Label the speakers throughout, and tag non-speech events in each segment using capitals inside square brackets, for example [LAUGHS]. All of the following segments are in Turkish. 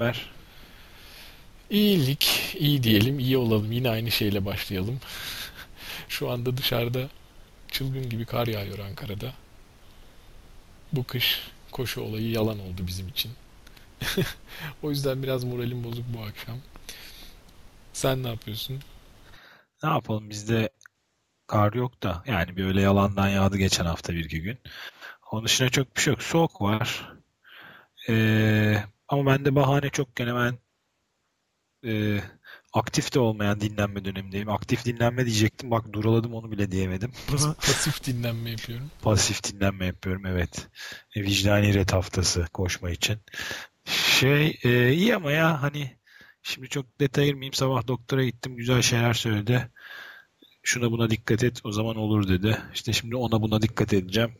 Speaker 1: haber?
Speaker 2: İyilik, iyi diyelim, iyi olalım. Yine aynı şeyle başlayalım. [LAUGHS] Şu anda dışarıda çılgın gibi kar yağıyor Ankara'da. Bu kış koşu olayı yalan oldu bizim için. [LAUGHS] O yüzden biraz moralim bozuk bu akşam. Sen ne yapıyorsun?
Speaker 1: Ne yapalım bizde kar yok da yani böyle yalandan yağdı geçen hafta bir iki gün. Onun dışında çok bir şey yok. Soğuk var. Ee, ama bende bahane çok gene ben e, aktif de olmayan dinlenme dönemindeyim. Aktif dinlenme diyecektim. Bak duraladım onu bile diyemedim. [LAUGHS]
Speaker 2: Pasif dinlenme yapıyorum.
Speaker 1: Pasif dinlenme yapıyorum evet. E, vicdani ret haftası koşma için. Şey e, iyi ama ya hani şimdi çok detay girmeyeyim. Sabah doktora gittim. Güzel şeyler söyledi. Şuna buna dikkat et. O zaman olur dedi. İşte şimdi ona buna dikkat edeceğim.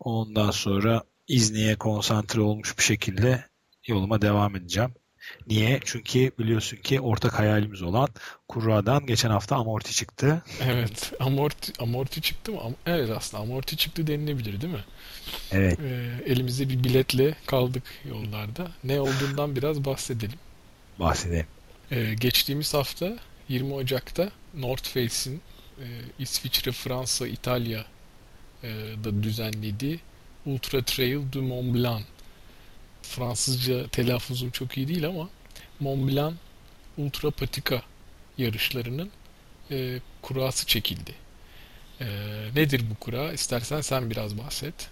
Speaker 1: Ondan sonra İzni'ye konsantre olmuş bir şekilde yoluma devam edeceğim. Niye? Çünkü biliyorsun ki ortak hayalimiz olan Kurra'dan geçen hafta amorti çıktı.
Speaker 2: Evet, [LAUGHS] amorti, amorti çıktı mı? Am- evet aslında amorti çıktı denilebilir değil mi?
Speaker 1: Evet.
Speaker 2: Ee, elimizde bir biletle kaldık yollarda. Ne olduğundan [SIGHS] biraz bahsedelim.
Speaker 1: Bahsedeyim.
Speaker 2: Ee, geçtiğimiz hafta 20 Ocak'ta North Face'in e, İsviçre, Fransa, İtalya e, da düzenlediği Ultra Trail du Mont Blanc. Fransızca telaffuzum çok iyi değil ama Mont Blanc Ultra Patika yarışlarının e, kurası çekildi. E, nedir bu kura? İstersen sen biraz bahset.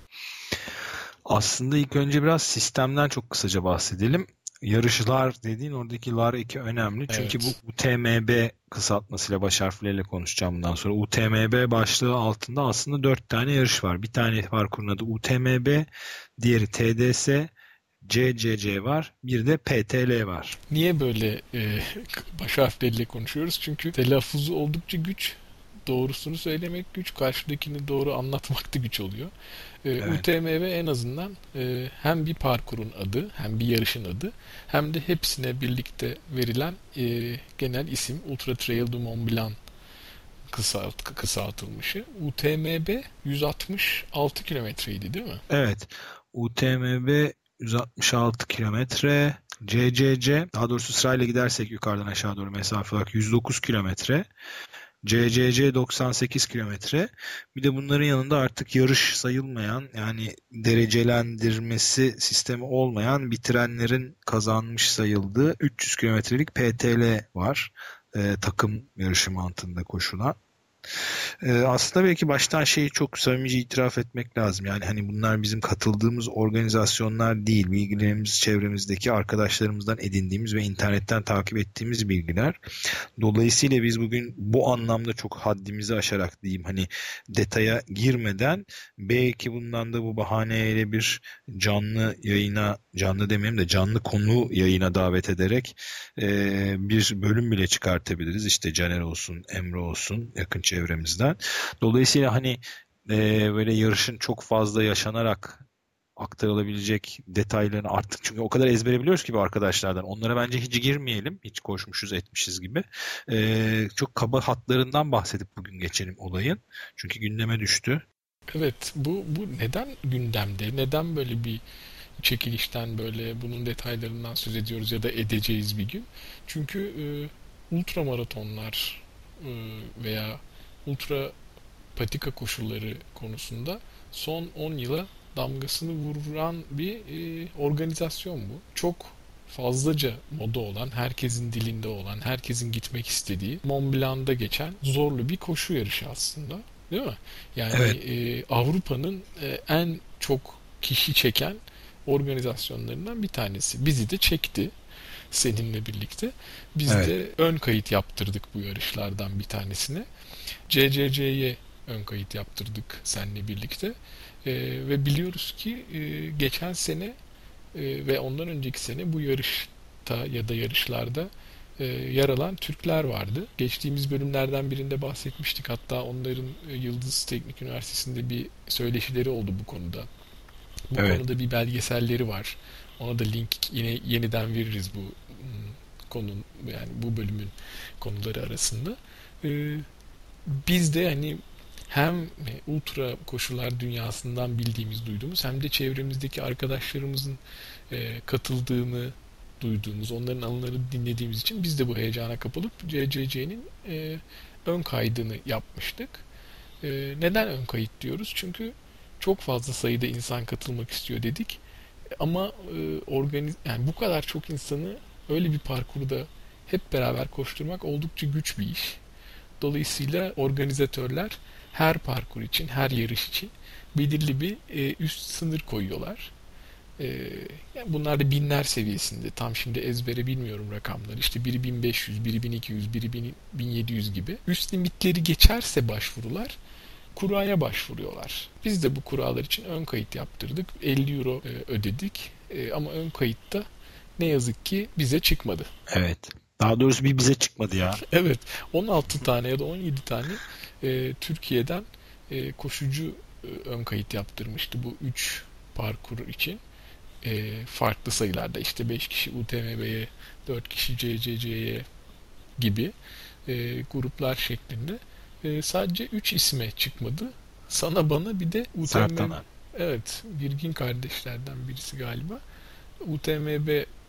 Speaker 1: Aslında ilk önce biraz sistemden çok kısaca bahsedelim. Yarışlar dediğin oradaki lar eki önemli. Çünkü
Speaker 2: Evet.
Speaker 1: bu UTMB kısaltmasıyla baş harfleriyle konuşacağım bundan sonra. UTMB başlığı altında aslında dört tane yarış var. Bir tane parkurun adı UTMB, diğeri TDS, CCC var, bir de PTL var.
Speaker 2: Niye böyle e, baş harfleriyle konuşuyoruz? Çünkü telaffuzu oldukça güç. Doğrusunu söylemek güç. Karşıdakini doğru anlatmak da güç oluyor. E,
Speaker 1: Evet.
Speaker 2: UTMB en azından e, hem bir parkurun adı hem bir yarışın adı hem de hepsine birlikte verilen e, genel isim Ultra Trail du Mont Blanc kısalt, kısaltılmışı. UTMB 166 kilometreydi değil mi?
Speaker 1: Evet, UTMB 166 kilometre, CCC, daha doğrusu sırayla gidersek yukarıdan aşağı doğru mesafe olarak 109 kilometre, CCC 98 kilometre. Bir de bunların yanında artık yarış sayılmayan yani derecelendirmesi sistemi olmayan bitirenlerin kazanmış sayıldığı 300 kilometrelik PTL var. Ee, takım yarışı mantığında koşulan. Ee, aslında belki baştan şeyi çok samimice itiraf etmek lazım. Yani hani bunlar bizim katıldığımız organizasyonlar değil. Bilgilerimiz çevremizdeki arkadaşlarımızdan edindiğimiz ve internetten takip ettiğimiz bilgiler. Dolayısıyla biz bugün bu anlamda çok haddimizi aşarak diyeyim hani detaya girmeden belki bundan da bu bahaneyle bir canlı yayına canlı demeyeyim de canlı konu yayına davet ederek e, bir bölüm bile çıkartabiliriz. İşte Caner olsun, Emre olsun yakın çevremizden. Dolayısıyla hani e, böyle yarışın çok fazla yaşanarak aktarılabilecek detaylarını artık çünkü o kadar ezbere biliyoruz ki arkadaşlardan. Onlara bence hiç girmeyelim. Hiç koşmuşuz etmişiz gibi. E, çok kaba hatlarından bahsedip bugün geçelim olayın. Çünkü gündeme düştü.
Speaker 2: Evet, bu bu neden gündemde? Neden böyle bir çekilişten böyle bunun detaylarından söz ediyoruz ya da edeceğiz bir gün? Çünkü e, ultramaratonlar e, veya ultra patika koşulları konusunda son 10 yıla damgasını vuran bir e, organizasyon bu. Çok fazlaca moda olan, herkesin dilinde olan, herkesin gitmek istediği Mont Blanc'da geçen zorlu bir koşu yarışı aslında. Değil mi? Yani
Speaker 1: Evet.
Speaker 2: e, Avrupa'nın e, en çok kişi çeken organizasyonlarından bir tanesi. Bizi de çekti seninle birlikte. Biz
Speaker 1: Evet.
Speaker 2: de ön kayıt yaptırdık bu yarışlardan bir tanesine. CCC'ye ön kayıt yaptırdık seninle birlikte. Ee, ve biliyoruz ki e, geçen sene e, ve ondan önceki sene bu yarışta ya da yarışlarda e, yer alan Türkler vardı. Geçtiğimiz bölümlerden birinde bahsetmiştik. Hatta onların e, Yıldız Teknik Üniversitesi'nde bir söyleşileri oldu bu konuda. Bu
Speaker 1: Evet.
Speaker 2: konuda bir belgeselleri var. Ona da link yine yeniden veririz bu mm, konun yani bu bölümün konuları arasında. Ee, biz de hani hem e, ultra koşular dünyasından bildiğimiz, duyduğumuz hem de çevremizdeki arkadaşlarımızın e, katıldığını duyduğumuz, onların anılarını dinlediğimiz için biz de bu heyecana kapılıp CCC'nin e, ön kaydını yapmıştık. E, neden ön kayıt diyoruz? Çünkü çok fazla sayıda insan katılmak istiyor dedik. Ama e, organiz yani bu kadar çok insanı öyle bir parkurda hep beraber koşturmak oldukça güç bir iş. Dolayısıyla organizatörler her parkur için, her yarış için belirli bir e, üst sınır koyuyorlar. E, yani bunlar da binler seviyesinde. Tam şimdi ezbere bilmiyorum rakamları. İşte biri 1500, biri 1200, biri 1000 1700 gibi. Üst limitleri geçerse başvurular kuraya başvuruyorlar. Biz de bu kuralar için ön kayıt yaptırdık. 50 euro e, ödedik. E, ama ön kayıtta ne yazık ki bize çıkmadı.
Speaker 1: Evet. Daha doğrusu bir bize çıkmadı ya. [LAUGHS]
Speaker 2: Evet 16 tane ya da 17 tane e, Türkiye'den e, koşucu e, ön kayıt yaptırmıştı bu 3 parkur için. E, farklı sayılarda işte 5 kişi UTMB'ye 4 kişi CCC'ye gibi e, gruplar şeklinde. E, sadece 3 isme çıkmadı. Sana bana bir de UTMB
Speaker 1: abi.
Speaker 2: Evet, Virgin kardeşlerden birisi galiba.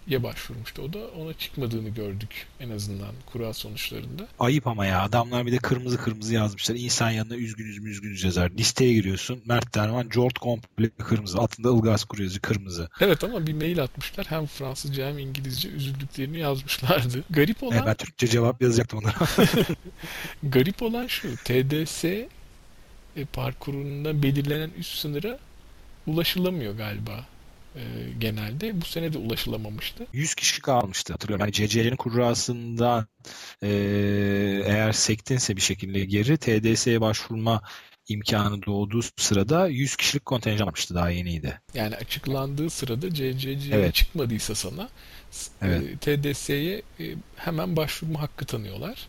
Speaker 2: UTMB'ye başvurmuştu. O da ona çıkmadığını gördük en azından kura sonuçlarında.
Speaker 1: Ayıp ama ya. Adamlar bir de kırmızı kırmızı yazmışlar. İnsan yanına üzgünüz mü üzgünüz yazar. Listeye giriyorsun. Mert Derman, Jort komple kırmızı. Altında Ilgaz Kuryazı kırmızı.
Speaker 2: Evet ama bir mail atmışlar. Hem Fransızca hem İngilizce üzüldüklerini yazmışlardı. [LAUGHS] Garip olan
Speaker 1: E, ben Türkçe cevap yazacaktım onlara. [LAUGHS]
Speaker 2: garip olan şu. TDS e, parkurunda belirlenen üst sınıra ulaşılamıyor galiba e, genelde. Bu sene de ulaşılamamıştı.
Speaker 1: 100 kişi kalmıştı hatırlıyorum. Yani CC'lerin kurrasından e, eğer sektinse bir şekilde geri TDS'ye başvurma imkanı doğduğu sırada 100 kişilik kontenjan varmıştı daha yeniydi.
Speaker 2: Yani açıklandığı sırada CCC
Speaker 1: Evet.
Speaker 2: çıkmadıysa sana
Speaker 1: Evet.
Speaker 2: e, TDS'ye e, hemen başvurma hakkı tanıyorlar.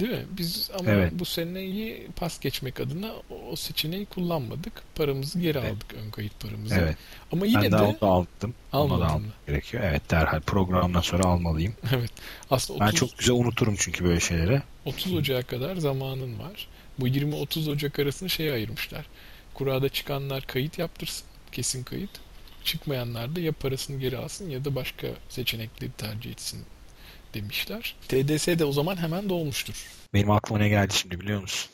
Speaker 2: Değil mi? Biz ama
Speaker 1: Evet.
Speaker 2: bu seneyi pas geçmek adına o, seçeneği kullanmadık. Paramızı geri
Speaker 1: Evet.
Speaker 2: aldık ön kayıt paramızı.
Speaker 1: Evet.
Speaker 2: Ama yine
Speaker 1: ben
Speaker 2: de
Speaker 1: de onu da aldım. Onu da
Speaker 2: mı?
Speaker 1: gerekiyor. Evet derhal programdan sonra almalıyım. [LAUGHS]
Speaker 2: Evet. Aslında
Speaker 1: Ben
Speaker 2: 30,
Speaker 1: çok güzel unuturum çünkü böyle şeyleri.
Speaker 2: 30 Ocak'a kadar zamanın var. Bu 20-30 Ocak arasını şeye ayırmışlar. Kurada çıkanlar kayıt yaptırsın. Kesin kayıt. Çıkmayanlar da ya parasını geri alsın ya da başka seçenekleri tercih etsin demişler. TDS de o zaman hemen dolmuştur.
Speaker 1: Benim aklıma ne geldi şimdi biliyor musun?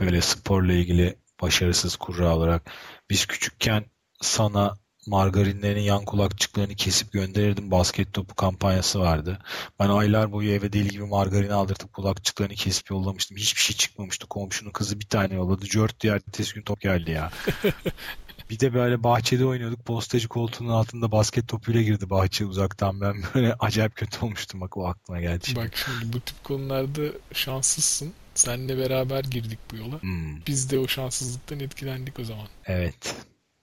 Speaker 1: Böyle sporla ilgili başarısız kurra olarak biz küçükken sana margarinlerin yan kulakçıklarını kesip gönderirdim basket topu kampanyası vardı. Ben aylar boyu eve deli gibi margarin aldırtıp kulakçıklarını kesip yollamıştım. Hiçbir şey çıkmamıştı. Komşunun kızı bir tane yolladı. Cört diye ertesi gün top geldi ya. [LAUGHS] Bir de böyle bahçede oynuyorduk. Postacı koltuğunun altında basket topuyla girdi bahçe uzaktan. Ben böyle [LAUGHS] acayip kötü olmuştum. Bak o aklıma geldi şimdi.
Speaker 2: Bak şimdi bu tip konularda şanssızsın. Seninle beraber girdik bu yola.
Speaker 1: Hmm,
Speaker 2: Biz de o şanssızlıktan etkilendik o zaman.
Speaker 1: evet.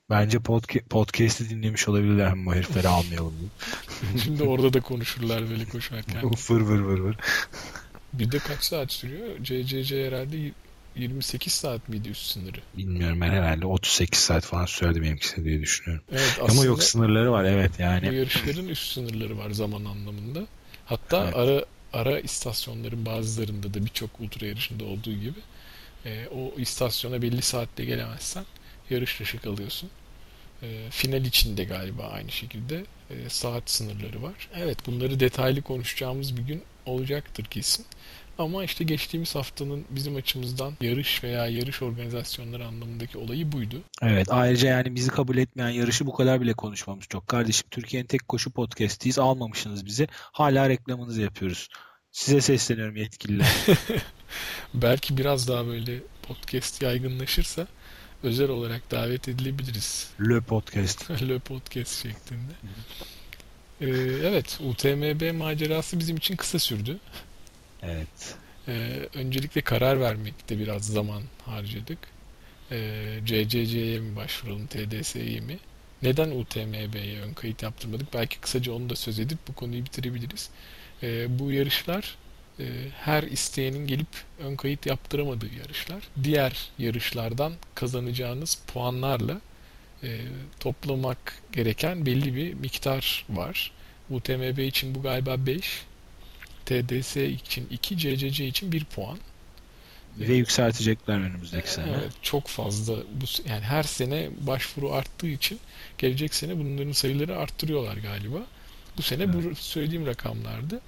Speaker 1: Bence podca- podcast'i dinlemiş olabilirler hem bu herifleri almayalım diye. [LAUGHS]
Speaker 2: Şimdi orada da konuşurlar böyle koşarken. [LAUGHS]
Speaker 1: Vır vır vır vır.
Speaker 2: Bir de kaç saat sürüyor? CCC herhalde 28 saat miydi üst sınırı?
Speaker 1: Bilmiyorum ben herhalde 38 saat falan sürerdi benimkisi diye düşünüyorum.
Speaker 2: Evet
Speaker 1: Ama yok sınırları var evet
Speaker 2: bu
Speaker 1: yani.
Speaker 2: yarışların üst sınırları var zaman anlamında. Hatta
Speaker 1: Evet.
Speaker 2: ara ara istasyonların bazılarında da birçok ultra yarışında olduğu gibi e, o istasyona belli saatte gelemezsen yarış dışı kalıyorsun. E, final için de galiba aynı şekilde e, saat sınırları var. Evet bunları detaylı konuşacağımız bir gün olacaktır kesin. Ama işte geçtiğimiz haftanın bizim açımızdan yarış veya yarış organizasyonları anlamındaki olayı buydu.
Speaker 1: Evet ayrıca yani bizi kabul etmeyen yarışı bu kadar bile konuşmamış çok. Kardeşim Türkiye'nin tek koşu podcast'iyiz almamışsınız bizi. Hala reklamınızı yapıyoruz. Size sesleniyorum yetkililer. [LAUGHS]
Speaker 2: Belki biraz daha böyle podcast yaygınlaşırsa özel olarak davet edilebiliriz.
Speaker 1: Le Podcast. [LAUGHS]
Speaker 2: Le podcast şeklinde. Ee, evet, UTMB macerası bizim için kısa sürdü.
Speaker 1: Evet.
Speaker 2: Ee, öncelikle karar vermekte biraz zaman harcadık. Ee, CCC'ye mi başvuralım, TDS'ye mi? Neden UTMB'ye ön kayıt yaptırmadık? Belki kısaca onu da söz edip bu konuyu bitirebiliriz. Ee, bu yarışlar e, her isteyenin gelip ön kayıt yaptıramadığı yarışlar. Diğer yarışlardan kazanacağınız puanlarla e, toplamak gereken belli bir miktar var. UTMB için bu galiba 5, TDS için 2, CCC için 1 puan.
Speaker 1: Ve yükseltecekler önümüzdeki sene.
Speaker 2: Evet, çok fazla bu yani her sene başvuru arttığı için gelecek sene bunların sayıları arttırıyorlar galiba. Bu sene bu söylediğim rakamlardı.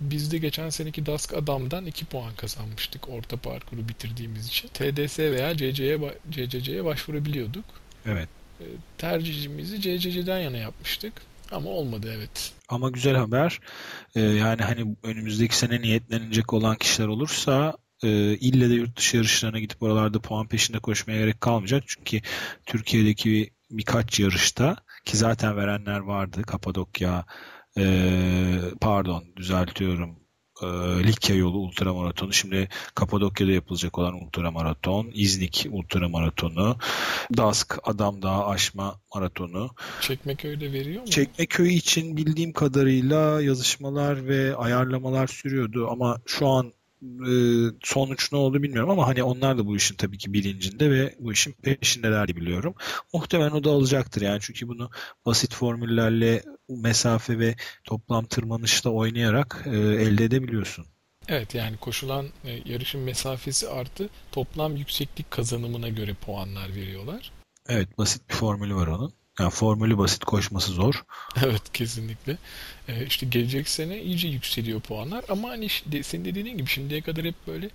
Speaker 2: Biz de geçen seneki Dask Adam'dan 2 puan kazanmıştık orta parkuru bitirdiğimiz için. TDS veya CC'ye CCC'ye başvurabiliyorduk.
Speaker 1: Evet.
Speaker 2: Tercihimizi CCC'den yana yapmıştık. Ama olmadı evet.
Speaker 1: Ama güzel haber. Ee, yani hani önümüzdeki sene niyetlenecek olan kişiler olursa e, ille de yurt dışı yarışlarına gidip oralarda puan peşinde koşmaya gerek kalmayacak. Çünkü Türkiye'deki birkaç yarışta ki zaten verenler vardı. Kapadokya, e, pardon düzeltiyorum. E, Likya yolu ultramaratonu. Şimdi Kapadokya'da yapılacak olan ultramaraton, İznik ultramaratonu, Dask Adam Dağı aşma maratonu.
Speaker 2: Çekmeköy'de veriyor mu?
Speaker 1: Çekmeköy için bildiğim kadarıyla yazışmalar ve ayarlamalar sürüyordu ama şu an e, sonuç ne oldu bilmiyorum ama hani onlar da bu işin tabii ki bilincinde ve bu işin peşindeler diye biliyorum. Muhtemelen o da alacaktır yani çünkü bunu basit formüllerle mesafe ve toplam tırmanışla oynayarak e, elde edebiliyorsun.
Speaker 2: Evet yani koşulan e, yarışın mesafesi artı toplam yükseklik kazanımına göre puanlar veriyorlar.
Speaker 1: Evet basit bir formülü var onun. Yani formülü basit koşması zor. [LAUGHS]
Speaker 2: Evet kesinlikle. Ee, işte gelecek sene iyice yükseliyor puanlar ama hani senin de dediğin gibi şimdiye kadar hep böyle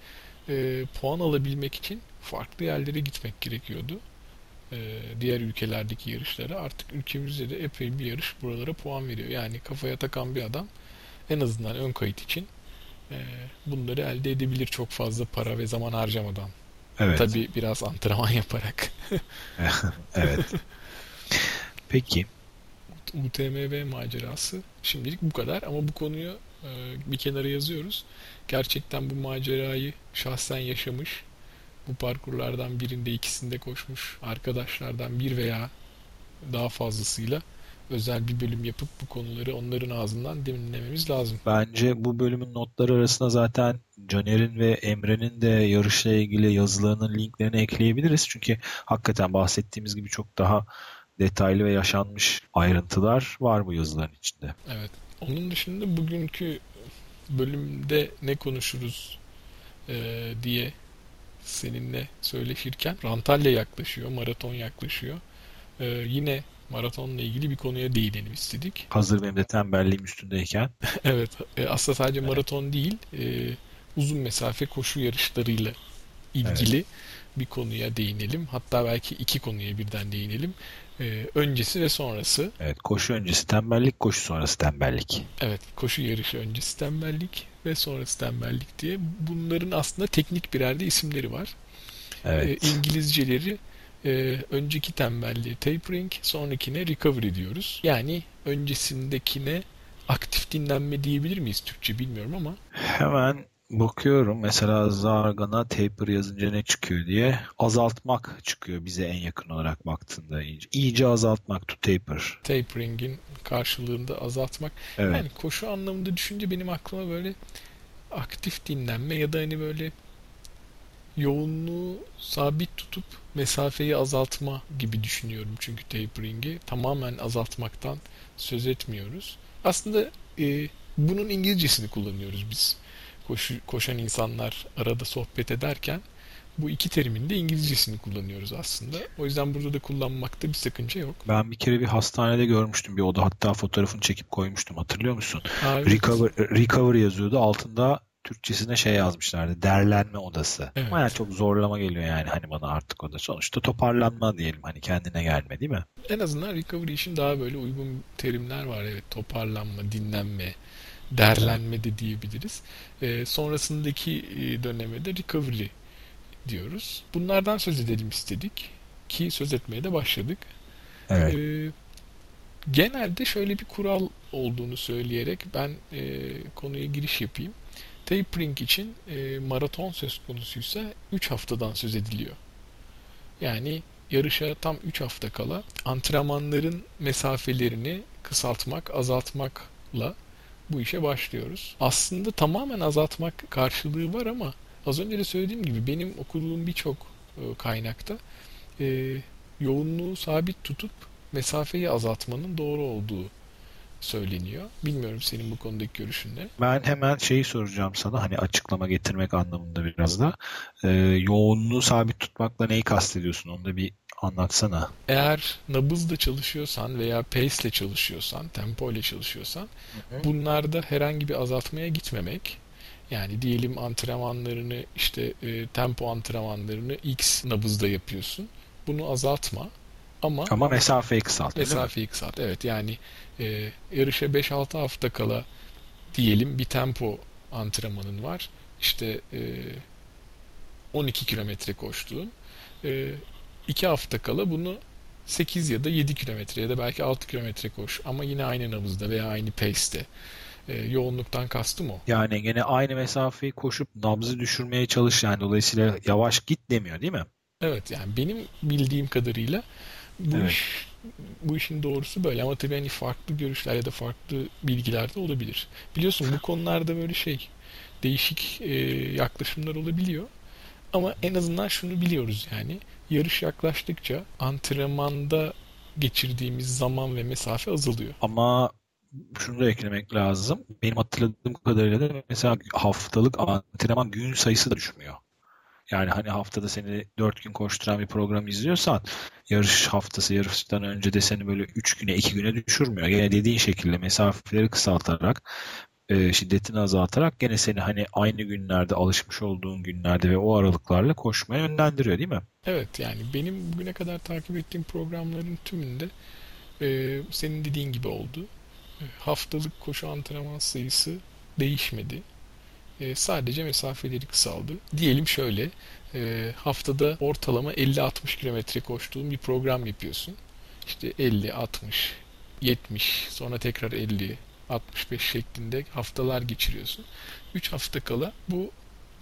Speaker 2: e, puan alabilmek için farklı yerlere gitmek gerekiyordu. Ee, diğer ülkelerdeki yarışlara artık ülkemizde de epey bir yarış buralara puan veriyor. Yani kafaya takan bir adam en azından ön kayıt için e, bunları elde edebilir çok fazla para ve zaman harcamadan.
Speaker 1: Evet.
Speaker 2: Tabii biraz antrenman [LAUGHS] yaparak. [LAUGHS]
Speaker 1: evet. Peki.
Speaker 2: UTMB macerası şimdilik bu kadar ama bu konuyu e, bir kenara yazıyoruz. Gerçekten bu macerayı şahsen yaşamış, bu parkurlardan birinde ikisinde koşmuş arkadaşlardan bir veya daha fazlasıyla özel bir bölüm yapıp bu konuları onların ağzından dinlememiz lazım.
Speaker 1: Bence bu bölümün notları arasında zaten Caner'in ve Emre'nin de yarışla ilgili yazılarının linklerini ekleyebiliriz. Çünkü hakikaten bahsettiğimiz gibi çok daha detaylı ve yaşanmış ayrıntılar var bu yazıların içinde.
Speaker 2: Evet. Onun dışında bugünkü bölümde ne konuşuruz e, diye seninle söyleşirken Rantalya yaklaşıyor, maraton yaklaşıyor. E, yine maratonla ilgili bir konuya değinelim istedik.
Speaker 1: Hazır benim de tembelliğim üstündeyken. [LAUGHS]
Speaker 2: evet. E, aslında sadece maraton değil, e, uzun mesafe koşu yarışlarıyla ilgili evet. Bir konuya değinelim. Hatta belki iki konuya birden değinelim. Ee, öncesi ve sonrası.
Speaker 1: Evet, koşu öncesi tembellik, koşu sonrası tembellik.
Speaker 2: Evet, koşu yarışı öncesi tembellik ve sonrası tembellik diye. Bunların aslında teknik birer de isimleri var.
Speaker 1: Evet.
Speaker 2: Ee, İngilizceleri e, önceki tembelliğe tapering, sonrakine recovery diyoruz. Yani öncesindekine aktif dinlenme diyebilir miyiz Türkçe bilmiyorum ama.
Speaker 1: Hemen bakıyorum mesela Zargan'a taper yazınca ne çıkıyor diye azaltmak çıkıyor bize en yakın olarak baktığında iyice. İyice azaltmak to taper.
Speaker 2: Tapering'in karşılığında azaltmak.
Speaker 1: Evet.
Speaker 2: Yani koşu anlamında düşünce benim aklıma böyle aktif dinlenme ya da hani böyle yoğunluğu sabit tutup mesafeyi azaltma gibi düşünüyorum çünkü tapering'i tamamen azaltmaktan söz etmiyoruz. Aslında e, bunun İngilizcesini kullanıyoruz biz koşu, koşan insanlar arada sohbet ederken bu iki terimin de İngilizcesini kullanıyoruz aslında. O yüzden burada da kullanmakta bir sakınca yok.
Speaker 1: Ben bir kere bir hastanede görmüştüm bir oda. Hatta fotoğrafını çekip koymuştum. Hatırlıyor musun?
Speaker 2: Evet.
Speaker 1: Recover, recover yazıyordu. Altında Türkçesine şey yazmışlardı. Derlenme odası.
Speaker 2: Evet.
Speaker 1: Ama yani çok zorlama geliyor yani hani bana artık o da. Sonuçta toparlanma diyelim hani kendine gelme değil mi?
Speaker 2: En azından recovery için daha böyle uygun terimler var. Evet toparlanma, dinlenme, derlenme de diyebiliriz. E, sonrasındaki e, döneme de recovery diyoruz. Bunlardan söz edelim istedik. ki söz etmeye de başladık.
Speaker 1: Evet.
Speaker 2: Ee, genelde şöyle bir kural olduğunu söyleyerek ben e, konuya giriş yapayım. Tapering için e, maraton söz konusuysa 3 haftadan söz ediliyor. Yani yarışa tam 3 hafta kala antrenmanların mesafelerini kısaltmak, azaltmakla bu işe başlıyoruz. Aslında tamamen azaltmak karşılığı var ama az önce de söylediğim gibi benim okuduğum birçok e, kaynakta e, yoğunluğu sabit tutup mesafeyi azaltmanın doğru olduğu söyleniyor. Bilmiyorum senin bu konudaki görüşün ne?
Speaker 1: Ben hemen şeyi soracağım sana hani açıklama getirmek anlamında biraz da. Ee, yoğunluğu sabit tutmakla neyi kastediyorsun? Onu da bir anlatsana.
Speaker 2: Eğer nabızla çalışıyorsan veya pace ile çalışıyorsan, tempo ile çalışıyorsan bunlarda herhangi bir azaltmaya gitmemek. Yani diyelim antrenmanlarını işte e, tempo antrenmanlarını X nabızda yapıyorsun. Bunu azaltma. Ama
Speaker 1: Ama mesafeyi kısalt.
Speaker 2: mesafeyi kısalt. Evet yani e, yarışa 5-6 hafta kala diyelim bir tempo antrenmanın var. İşte e, 12 kilometre koştuğun. E, 2 hafta kala bunu 8 ya da 7 kilometre ya da belki 6 kilometre koş. Ama yine aynı nabızda veya aynı pace'te. E, yoğunluktan kastım o.
Speaker 1: Yani gene aynı mesafeyi koşup nabzı düşürmeye çalış yani dolayısıyla yavaş git demiyor değil mi?
Speaker 2: Evet yani benim bildiğim kadarıyla bu
Speaker 1: Evet.
Speaker 2: iş bu işin doğrusu böyle ama tabii hani farklı görüşler ya da farklı bilgiler de olabilir. Biliyorsun bu konularda böyle şey değişik e, yaklaşımlar olabiliyor. Ama en azından şunu biliyoruz yani yarış yaklaştıkça antrenmanda geçirdiğimiz zaman ve mesafe azalıyor.
Speaker 1: Ama şunu da eklemek lazım. Benim hatırladığım kadarıyla da mesela haftalık antrenman gün sayısı da düşmüyor. Yani hani haftada seni 4 gün koşturan bir program izliyorsan yarış haftası yarıştan önce de seni böyle 3 güne 2 güne düşürmüyor. Gene dediğin şekilde mesafeleri kısaltarak e, şiddetini azaltarak gene seni hani aynı günlerde alışmış olduğun günlerde ve o aralıklarla koşmaya yönlendiriyor değil mi?
Speaker 2: Evet yani benim bugüne kadar takip ettiğim programların tümünde e, senin dediğin gibi oldu. E, haftalık koşu antrenman sayısı değişmedi. E, sadece mesafeleri kısaldı. Diyelim şöyle e, haftada ortalama 50-60 kilometre koştuğun bir program yapıyorsun. İşte 50, 60, 70 sonra tekrar 50, 65 şeklinde haftalar geçiriyorsun. 3 hafta kala bu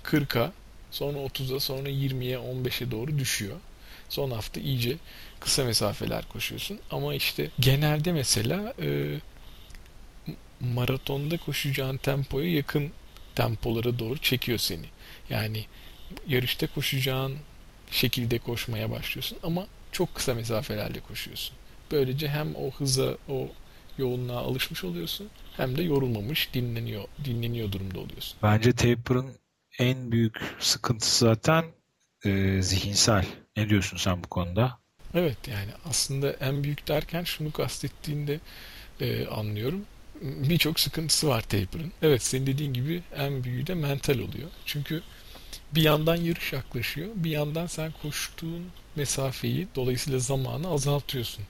Speaker 2: 40'a sonra 30'a sonra 20'ye 15'e doğru düşüyor. Son hafta iyice kısa mesafeler koşuyorsun. Ama işte genelde mesela e, maratonda koşacağın tempoya yakın tempolara doğru çekiyor seni. Yani yarışta koşacağın şekilde koşmaya başlıyorsun ama çok kısa mesafelerle koşuyorsun. Böylece hem o hıza, o yoğunluğa alışmış oluyorsun hem de yorulmamış, dinleniyor, dinleniyor durumda oluyorsun.
Speaker 1: Bence taper'ın en büyük sıkıntısı zaten e, zihinsel. Ne diyorsun sen bu konuda?
Speaker 2: Evet yani aslında en büyük derken şunu kastettiğinde e, anlıyorum. Birçok sıkıntısı var taper'ın. Evet senin dediğin gibi en büyüğü de mental oluyor. Çünkü bir yandan yarış yaklaşıyor, bir yandan sen koştuğun mesafeyi dolayısıyla zamanı azaltıyorsun.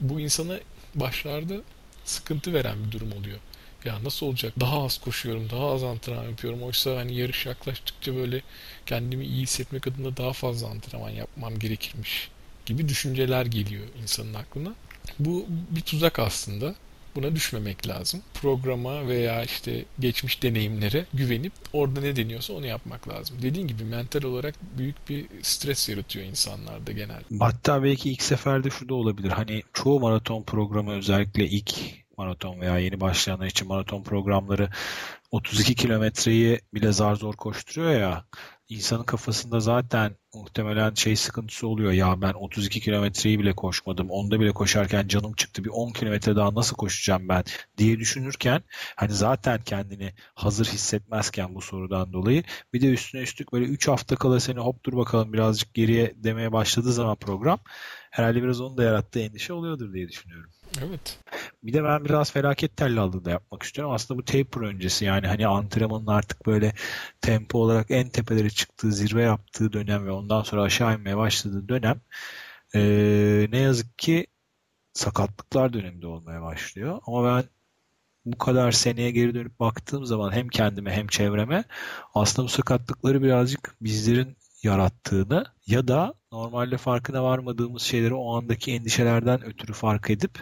Speaker 2: Bu insana başlarda sıkıntı veren bir durum oluyor. Ya nasıl olacak? Daha az koşuyorum, daha az antrenman yapıyorum. Oysa hani yarış yaklaştıkça böyle kendimi iyi hissetmek adına daha fazla antrenman yapmam gerekirmiş gibi düşünceler geliyor insanın aklına. Bu bir tuzak aslında. Buna düşmemek lazım. Programa veya işte geçmiş deneyimlere güvenip orada ne deniyorsa onu yapmak lazım. Dediğin gibi mental olarak büyük bir stres yaratıyor insanlarda genel.
Speaker 1: Hatta belki ilk seferde şu da olabilir. Hani çoğu maraton programı özellikle ilk maraton veya yeni başlayanlar için maraton programları 32 kilometreyi bile zar zor koşturuyor ya. İnsanın kafasında zaten muhtemelen şey sıkıntısı oluyor. Ya ben 32 kilometreyi bile koşmadım. Onda bile koşarken canım çıktı. Bir 10 kilometre daha nasıl koşacağım ben diye düşünürken hani zaten kendini hazır hissetmezken bu sorudan dolayı bir de üstüne üstlük böyle 3 hafta kala seni hop dur bakalım birazcık geriye demeye başladığı zaman program herhalde biraz onun da yarattığı endişe oluyordur diye düşünüyorum.
Speaker 2: Evet.
Speaker 1: Bir de ben biraz felaket tellallığı da yapmak istiyorum. Aslında bu taper öncesi yani hani antrenmanın artık böyle tempo olarak en tepelere çıktığı, zirve yaptığı dönem ve ondan sonra aşağı inmeye başladığı dönem eee, ne yazık ki sakatlıklar döneminde olmaya başlıyor. Ama ben bu kadar seneye geri dönüp baktığım zaman hem kendime hem çevreme aslında bu sakatlıkları birazcık bizlerin yarattığını ya da normalde farkına varmadığımız şeyleri o andaki endişelerden ötürü fark edip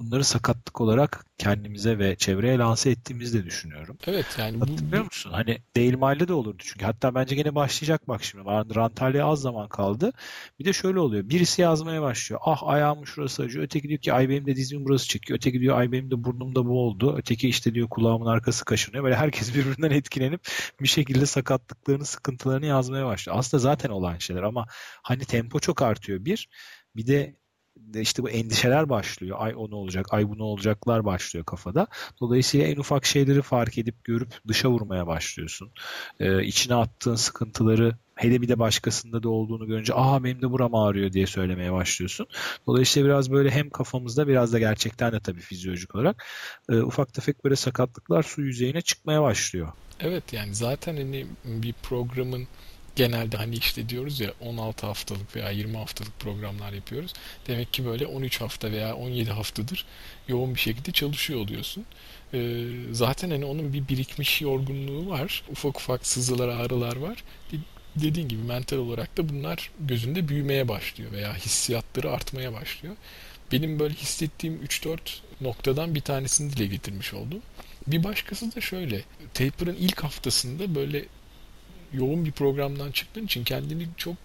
Speaker 1: bunları sakatlık olarak kendimize ve çevreye lanse ettiğimizi de düşünüyorum.
Speaker 2: Evet yani bu,
Speaker 1: Hatırlıyor musun? Hani Dale Mile'de de olurdu çünkü. Hatta bence gene başlayacak bak şimdi. Rantalya'ya az zaman kaldı. Bir de şöyle oluyor. Birisi yazmaya başlıyor. Ah ayağım şurası acıyor. Öteki diyor ki ay benim de dizimin burası çekiyor. Öteki diyor ay benim de burnumda bu oldu. Öteki işte diyor kulağımın arkası kaşınıyor. Böyle herkes [LAUGHS] birbirinden etkilenip bir şekilde sakatlıklarını, sıkıntılarını yazmaya başlıyor. Aslında zaten olan şeyler ama hani tempo çok artıyor bir. Bir de işte bu endişeler başlıyor. Ay o ne olacak, ay bu ne olacaklar başlıyor kafada. Dolayısıyla en ufak şeyleri fark edip görüp dışa vurmaya başlıyorsun. Ee, içine attığın sıkıntıları hele bir de başkasında da olduğunu görünce aa benim de buram ağrıyor diye söylemeye başlıyorsun. Dolayısıyla biraz böyle hem kafamızda biraz da gerçekten de tabii fizyolojik olarak e, ufak tefek böyle sakatlıklar su yüzeyine çıkmaya başlıyor.
Speaker 2: Evet yani zaten hani bir programın genelde hani işte diyoruz ya 16 haftalık veya 20 haftalık programlar yapıyoruz. Demek ki böyle 13 hafta veya 17 haftadır yoğun bir şekilde çalışıyor oluyorsun. Ee, zaten hani onun bir birikmiş yorgunluğu var. Ufak ufak sızılar, ağrılar var. Dediğin gibi mental olarak da bunlar gözünde büyümeye başlıyor veya hissiyatları artmaya başlıyor. Benim böyle hissettiğim 3-4 noktadan bir tanesini dile getirmiş oldum. Bir başkası da şöyle. Taper'ın ilk haftasında böyle yoğun bir programdan çıktığın için kendini çok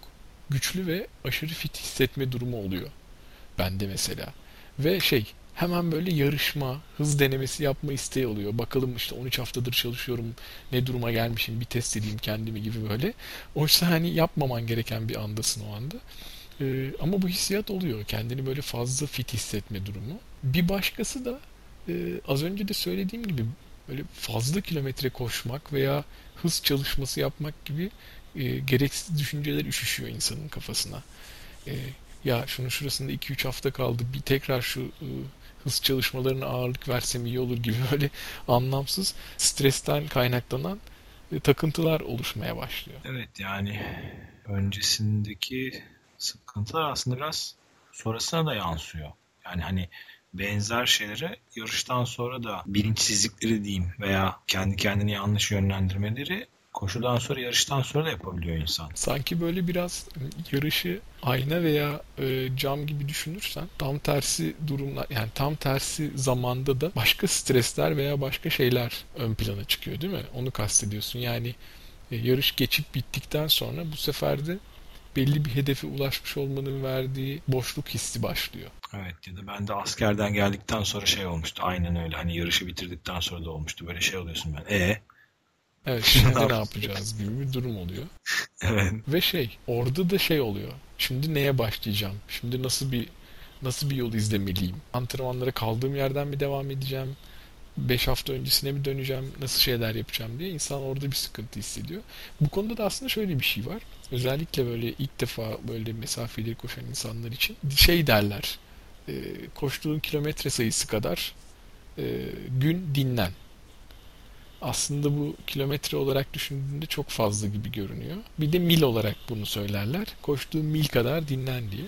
Speaker 2: güçlü ve aşırı fit hissetme durumu oluyor. Bende mesela. Ve şey hemen böyle yarışma, hız denemesi yapma isteği oluyor. Bakalım işte 13 haftadır çalışıyorum, ne duruma gelmişim, bir test edeyim kendimi gibi böyle. Oysa hani yapmaman gereken bir andasın o anda. Ee, ama bu hissiyat oluyor. Kendini böyle fazla fit hissetme durumu. Bir başkası da e, az önce de söylediğim gibi böyle fazla kilometre koşmak veya hız çalışması yapmak gibi e, gereksiz düşünceler üşüşüyor insanın kafasına. E, ya şunun şurasında 2-3 hafta kaldı bir tekrar şu e, hız çalışmalarına ağırlık versem iyi olur gibi [LAUGHS] böyle anlamsız stresten kaynaklanan e, takıntılar oluşmaya başlıyor.
Speaker 1: Evet yani öncesindeki sıkıntılar aslında biraz sonrasına da yansıyor. Yani hani benzer şeylere yarıştan sonra da bilinçsizlikleri diyeyim veya kendi kendini yanlış yönlendirmeleri koşudan sonra yarıştan sonra da yapabiliyor insan.
Speaker 2: Sanki böyle biraz yarışı ayna veya e, cam gibi düşünürsen tam tersi durumlar yani tam tersi zamanda da başka stresler veya başka şeyler ön plana çıkıyor değil mi? Onu kastediyorsun. Yani e, yarış geçip bittikten sonra bu sefer de belli bir hedefe ulaşmış olmanın verdiği boşluk hissi başlıyor.
Speaker 1: Evet ya da ben de askerden geldikten sonra şey olmuştu. Aynen öyle. Hani yarışı bitirdikten sonra da olmuştu. Böyle şey oluyorsun ben. E
Speaker 2: Evet [LAUGHS] şimdi ne yapacağız gibi bir durum oluyor. [LAUGHS]
Speaker 1: evet.
Speaker 2: Ve şey orada da şey oluyor. Şimdi neye başlayacağım? Şimdi nasıl bir nasıl bir yol izlemeliyim? Antrenmanlara kaldığım yerden mi devam edeceğim? 5 hafta öncesine mi döneceğim? Nasıl şeyler yapacağım diye insan orada bir sıkıntı hissediyor. Bu konuda da aslında şöyle bir şey var. Özellikle böyle ilk defa böyle mesafeleri koşan insanlar için şey derler. E, koştuğun kilometre sayısı kadar e, gün dinlen. Aslında bu kilometre olarak düşündüğünde çok fazla gibi görünüyor. Bir de mil olarak bunu söylerler. Koştuğun mil kadar dinlen diye.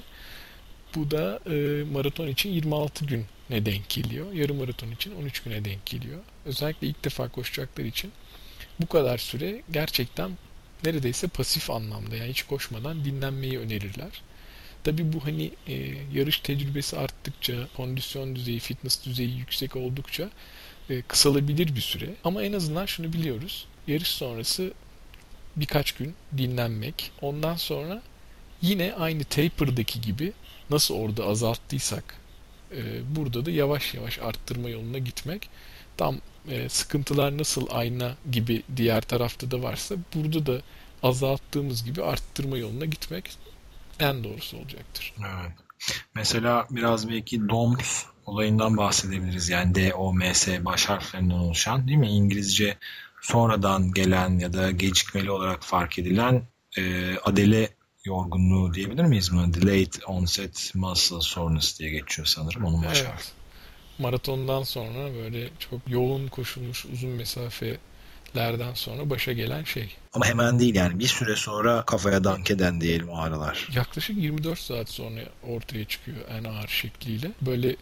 Speaker 2: Bu da e, maraton için 26 gün ne denk geliyor. Yarım maraton için 13 güne denk geliyor. Özellikle ilk defa koşacaklar için bu kadar süre gerçekten neredeyse pasif anlamda yani hiç koşmadan dinlenmeyi önerirler. Tabi bu hani e, yarış tecrübesi arttıkça, kondisyon düzeyi, fitness düzeyi yüksek oldukça e, kısalabilir bir süre. Ama en azından şunu biliyoruz. Yarış sonrası birkaç gün dinlenmek. Ondan sonra yine aynı taper'daki gibi nasıl orada azalttıysak e, burada da yavaş yavaş arttırma yoluna gitmek. Tam e, sıkıntılar nasıl ayna gibi diğer tarafta da varsa burada da azalttığımız gibi arttırma yoluna gitmek en doğrusu olacaktır.
Speaker 1: Evet. Mesela biraz belki DOMS olayından bahsedebiliriz. Yani D, O, M, S baş harflerinden oluşan değil mi? İngilizce sonradan gelen ya da gecikmeli olarak fark edilen e, adele yorgunluğu diyebilir miyiz mi? Delayed onset muscle soreness diye geçiyor sanırım onun baş harfi. Evet.
Speaker 2: Maratondan sonra böyle çok yoğun koşulmuş uzun mesafelerden sonra başa gelen şey.
Speaker 1: Ama hemen değil yani bir süre sonra kafaya dank eden diyelim o ağrılar.
Speaker 2: Yaklaşık 24 saat sonra ortaya çıkıyor en ağır şekliyle. Böyle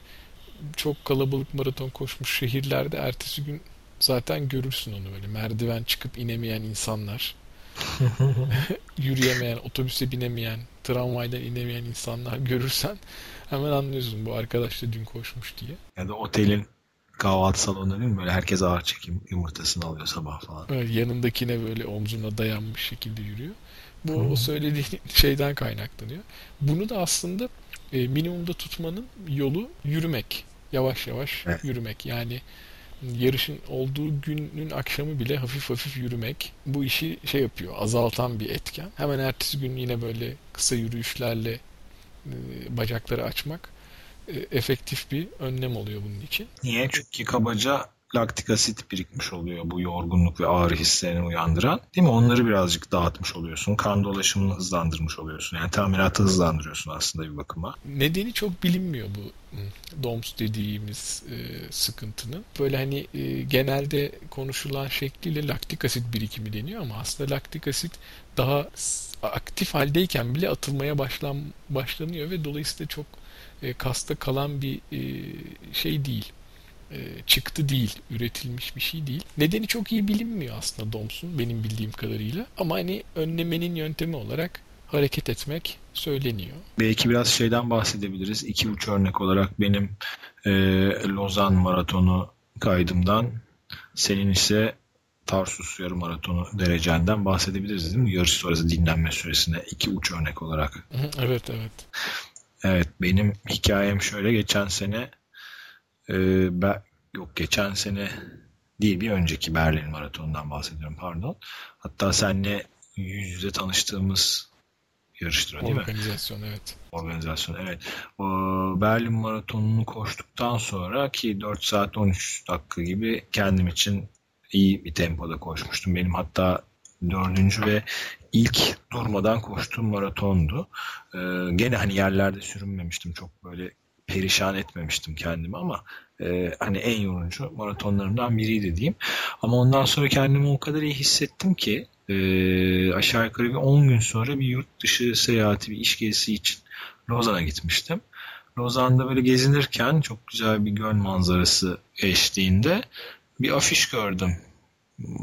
Speaker 2: çok kalabalık maraton koşmuş şehirlerde ertesi gün zaten görürsün onu böyle merdiven çıkıp inemeyen insanlar [LAUGHS] yürüyemeyen, otobüse binemeyen, tramvaydan inemeyen insanlar görürsen hemen anlıyorsun bu arkadaş da dün koşmuş diye.
Speaker 1: Ya da otelin kahvaltı salonunda değil mi? Böyle herkes ağır çekim yumurtasını alıyor sabah falan.
Speaker 2: Evet, yanındakine böyle omzuna dayanmış şekilde yürüyor. Bu o söylediğin [LAUGHS] şeyden kaynaklanıyor. Bunu da aslında e, minimumda tutmanın yolu yürümek. Yavaş yavaş
Speaker 1: Evet.
Speaker 2: yürümek. Yani yarışın olduğu günün akşamı bile hafif hafif yürümek bu işi şey yapıyor, azaltan bir etken. Hemen ertesi gün yine böyle kısa yürüyüşlerle e, bacakları açmak e, efektif bir önlem oluyor bunun için.
Speaker 1: Niye? Çünkü kabaca laktik asit birikmiş oluyor bu yorgunluk ve ağrı hislerini uyandıran. Değil mi? Onları birazcık dağıtmış oluyorsun. Kan dolaşımını hızlandırmış oluyorsun. Yani tamiratı hızlandırıyorsun aslında bir bakıma.
Speaker 2: Nedeni çok bilinmiyor bu DOMS dediğimiz e, sıkıntının. Böyle hani e, genelde konuşulan şekliyle laktik asit birikimi deniyor ama aslında laktik asit daha aktif haldeyken bile atılmaya başlan başlanıyor ve dolayısıyla çok e, kasta kalan bir e, şey değil. E, çıktı değil, üretilmiş bir şey değil. Nedeni çok iyi bilinmiyor aslında DOMS'un benim bildiğim kadarıyla. Ama hani önlemenin yöntemi olarak hareket etmek söyleniyor.
Speaker 1: Belki biraz şeyden bahsedebiliriz. İki uç örnek olarak benim e, Lozan maratonu kaydımdan senin ise Tarsus yarım maratonu derecenden bahsedebiliriz değil mi? Yarış sonrası dinlenme süresine iki uç örnek olarak.
Speaker 2: Evet evet.
Speaker 1: Evet benim hikayem şöyle geçen sene e, ben, yok geçen sene değil bir önceki Berlin maratonundan bahsediyorum pardon. Hatta seninle yüz yüze tanıştığımız yarıştır değil mi?
Speaker 2: Organizasyon evet.
Speaker 1: Organizasyon evet. O Berlin maratonunu koştuktan sonra ki 4 saat 13 dakika gibi kendim için iyi bir tempoda koşmuştum. Benim hatta dördüncü ve ilk durmadan koştuğum maratondu. Ee, gene hani yerlerde sürünmemiştim. Çok böyle perişan etmemiştim kendimi ama e, hani en yorucu maratonlarımdan biriydi diyeyim. Ama ondan sonra kendimi o kadar iyi hissettim ki e, aşağı yukarı bir 10 gün sonra bir yurt dışı seyahati, bir iş gezisi için Lozan'a gitmiştim. Lozan'da böyle gezinirken çok güzel bir göl manzarası eşliğinde bir afiş gördüm.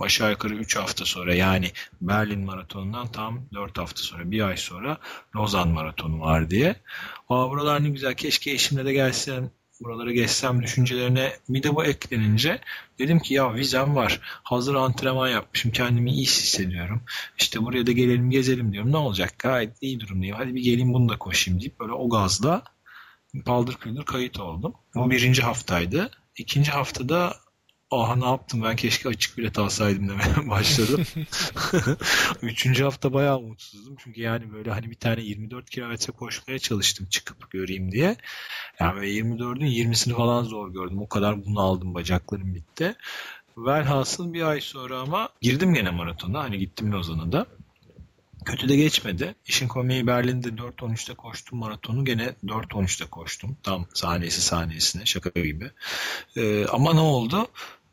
Speaker 1: Aşağı yukarı 3 hafta sonra yani Berlin maratonundan tam 4 hafta sonra bir ay sonra Lozan maratonu var diye. Aa buralar ne güzel keşke eşimle de gelsem buralara geçsem düşüncelerine bir de bu eklenince dedim ki ya vizem var. Hazır antrenman yapmışım. Kendimi iyi hissediyorum. İşte buraya da gelelim gezelim diyorum. Ne olacak? Gayet iyi durumdayım. Hadi bir geleyim bunu da koşayım deyip böyle o gazla paldır küldür kayıt oldum. Bu birinci haftaydı. İkinci haftada aha ne yaptım ben keşke açık bilet alsaydım demeye [LAUGHS] başladım. [LAUGHS] Üçüncü hafta bayağı umutsuzdum. Çünkü yani böyle hani bir tane 24 kilometre koşmaya çalıştım çıkıp göreyim diye. Yani böyle 24'ün 20'sini falan zor gördüm. O kadar bunu aldım bacaklarım bitti. Velhasıl bir ay sonra ama girdim gene maratona. Hani gittim Lozan'a da. Kötü de geçmedi. İşin komiği Berlin'de 4.13'te koştum maratonu. Gene 4.13'te koştum. Tam saniyesi saniyesine şaka gibi. Ee, ama ne oldu?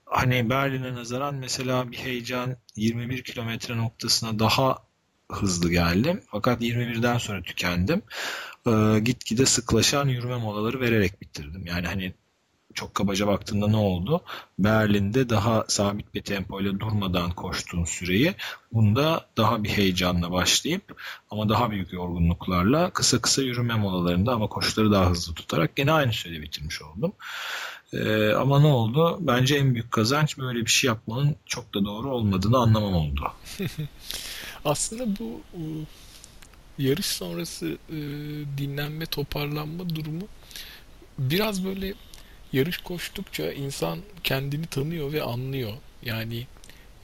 Speaker 1: Hani Berlin'e nazaran mesela bir heyecan 21 kilometre noktasına daha hızlı geldim. Fakat 21'den sonra tükendim. Ee, gitgide sıklaşan yürüme molaları vererek bitirdim. Yani hani çok kabaca baktığında ne oldu? Berlin'de daha sabit bir tempoyla durmadan koştuğun süreyi bunda daha bir heyecanla başlayıp ama daha büyük yorgunluklarla kısa kısa yürüme molalarında ama koşuları daha hızlı tutarak gene aynı sürede bitirmiş oldum. Ee, ama ne oldu? Bence en büyük kazanç böyle bir şey yapmanın çok da doğru olmadığını anlamam oldu. [LAUGHS]
Speaker 2: Aslında bu yarış sonrası e, dinlenme, toparlanma durumu biraz böyle yarış koştukça insan kendini tanıyor ve anlıyor. Yani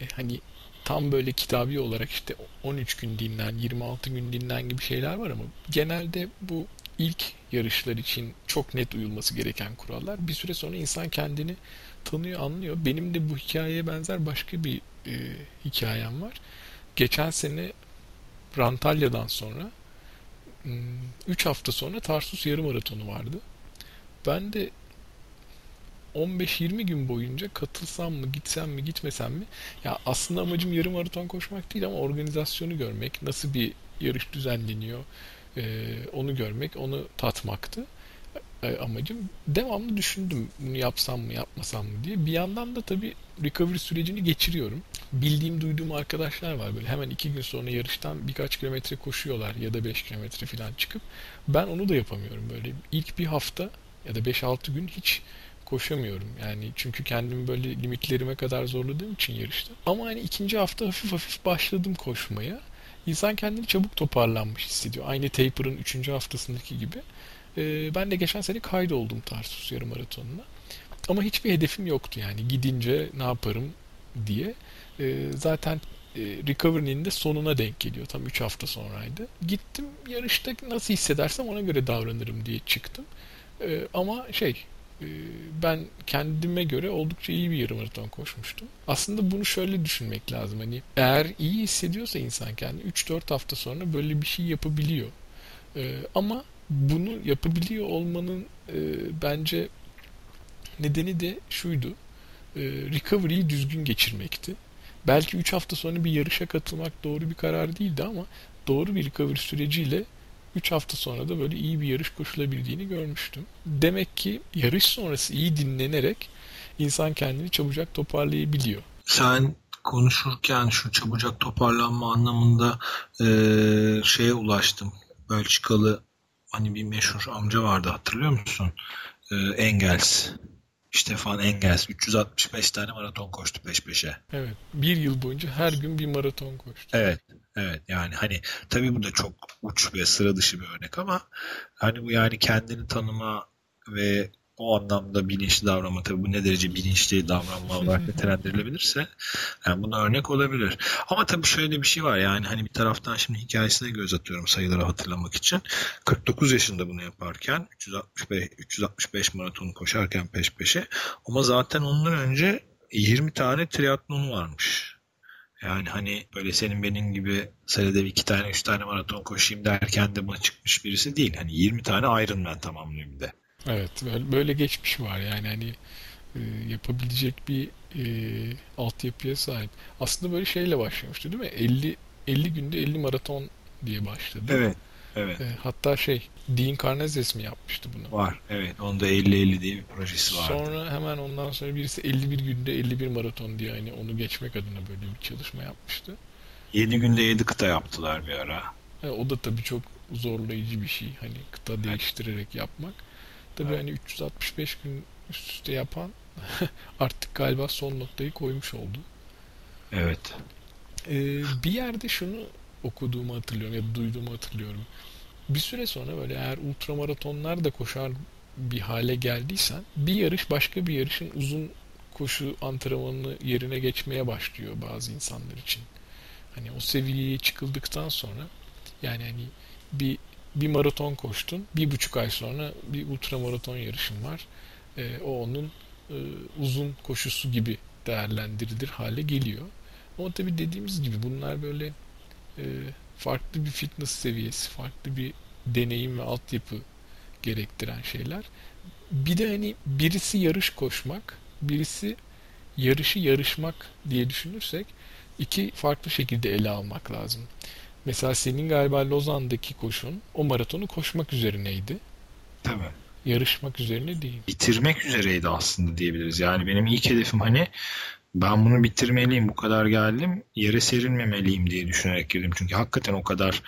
Speaker 2: e, hani tam böyle kitabi olarak işte 13 gün dinlen, 26 gün dinlen gibi şeyler var ama genelde bu ilk yarışlar için çok net uyulması gereken kurallar. Bir süre sonra insan kendini tanıyor, anlıyor. Benim de bu hikayeye benzer başka bir e, hikayem var. Geçen sene Rantalya'dan sonra 3 hafta sonra Tarsus yarım maratonu vardı. Ben de 15-20 gün boyunca katılsam mı, gitsem mi, gitmesem mi? Ya aslında amacım yarım maraton koşmak değil ama organizasyonu görmek, nasıl bir yarış düzenleniyor, onu görmek, onu tatmaktı. e, amacım. Devamlı düşündüm bunu yapsam mı yapmasam mı diye. Bir yandan da tabii recovery sürecini geçiriyorum. Bildiğim duyduğum arkadaşlar var böyle hemen iki gün sonra yarıştan birkaç kilometre koşuyorlar ya da 5 kilometre falan çıkıp ben onu da yapamıyorum böyle. ilk bir hafta ya da 5-6 gün hiç koşamıyorum. Yani çünkü kendimi böyle limitlerime kadar zorladığım için yarışta. Ama hani ikinci hafta hafif hafif başladım koşmaya. İnsan kendini çabuk toparlanmış hissediyor. Aynı Taper'ın üçüncü haftasındaki gibi. Ee, ben de geçen sene kaydoldum Tarsus yarım maratonuna. Ama hiçbir hedefim yoktu yani. Gidince ne yaparım diye. Ee, zaten e, recovery'nin de sonuna denk geliyor. Tam 3 hafta sonraydı. Gittim yarışta nasıl hissedersem ona göre davranırım diye çıktım. Ee, ama şey ben kendime göre oldukça iyi bir yarım maraton koşmuştum. Aslında bunu şöyle düşünmek lazım. Hani eğer iyi hissediyorsa insan kendini 3-4 hafta sonra böyle bir şey yapabiliyor. Ee, ama bunu yapabiliyor olmanın e, bence nedeni de şuydu. E, recovery'yi düzgün geçirmekti. Belki 3 hafta sonra bir yarışa katılmak doğru bir karar değildi ama doğru bir recovery süreciyle 3 hafta sonra da böyle iyi bir yarış koşulabildiğini görmüştüm. Demek ki yarış sonrası iyi dinlenerek insan kendini çabucak toparlayabiliyor.
Speaker 1: Sen konuşurken şu çabucak toparlanma anlamında e, şeye ulaştım. Belçikalı hani bir meşhur amca vardı hatırlıyor musun? E, Engels. Stefan Engels 365 tane maraton koştu peş peşe.
Speaker 2: Evet. Bir yıl boyunca her gün bir maraton koştu.
Speaker 1: Evet. Evet yani hani tabii bu da çok uç ve sıra dışı bir örnek ama hani bu yani kendini tanıma ve o anlamda bilinçli davranma tabii bu ne derece bilinçli davranma olarak nitelendirilebilirse yani buna örnek olabilir. Ama tabii şöyle bir şey var yani hani bir taraftan şimdi hikayesine göz atıyorum sayıları hatırlamak için. 49 yaşında bunu yaparken 365, 365 maratonu koşarken peş peşe ama zaten ondan önce 20 tane triatlonu varmış. Yani hani böyle senin benim gibi senede iki tane üç tane maraton koşayım derken de buna çıkmış birisi değil. Hani 20 tane Ironman tamamlıyor bir de.
Speaker 2: Evet böyle, geçmiş var yani hani e, yapabilecek bir e, altyapıya sahip. Aslında böyle şeyle başlamıştı değil mi? 50 50 günde 50 maraton diye başladı.
Speaker 1: Evet. Evet.
Speaker 2: E, hatta şey Dean Karnazes mi yapmıştı bunu?
Speaker 1: Var. Evet. Onda 50-50 diye bir projesi var.
Speaker 2: Sonra hemen ondan sonra birisi 51 günde 51 maraton diye hani onu geçmek adına böyle bir çalışma yapmıştı.
Speaker 1: 7 günde 7 kıta yaptılar bir ara.
Speaker 2: E, o da tabii çok zorlayıcı bir şey. Hani kıta değiştirerek yapmak. Tabii evet. hani 365 gün üst üste yapan [LAUGHS] artık galiba son noktayı koymuş oldu.
Speaker 1: Evet.
Speaker 2: Ee, bir yerde şunu okuduğumu hatırlıyorum ya da duyduğumu hatırlıyorum. Bir süre sonra böyle eğer ultramaratonlar da koşar bir hale geldiysen bir yarış başka bir yarışın uzun koşu antrenmanını yerine geçmeye başlıyor bazı insanlar için. Hani o seviyeye çıkıldıktan sonra yani hani bir bir maraton koştun. Bir buçuk ay sonra bir ultramaraton yarışın var. E, o onun e, uzun koşusu gibi değerlendirilir hale geliyor. Ama tabii dediğimiz gibi bunlar böyle e, farklı bir fitness seviyesi, farklı bir deneyim ve altyapı gerektiren şeyler. Bir de hani birisi yarış koşmak, birisi yarışı yarışmak diye düşünürsek iki farklı şekilde ele almak lazım. Mesela senin galiba Lozan'daki koşun o maratonu koşmak üzerineydi.
Speaker 1: Tabii.
Speaker 2: Yarışmak üzerine değil.
Speaker 1: Bitirmek üzereydi aslında diyebiliriz. Yani benim ilk hedefim hani ben bunu bitirmeliyim bu kadar geldim yere serilmemeliyim diye düşünerek girdim. Çünkü hakikaten o kadar